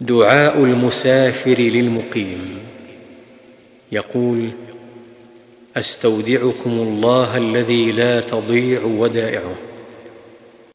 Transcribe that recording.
دعاء المسافر للمقيم. يقول أستودعكم الله الذي لا تضيع ودائعه.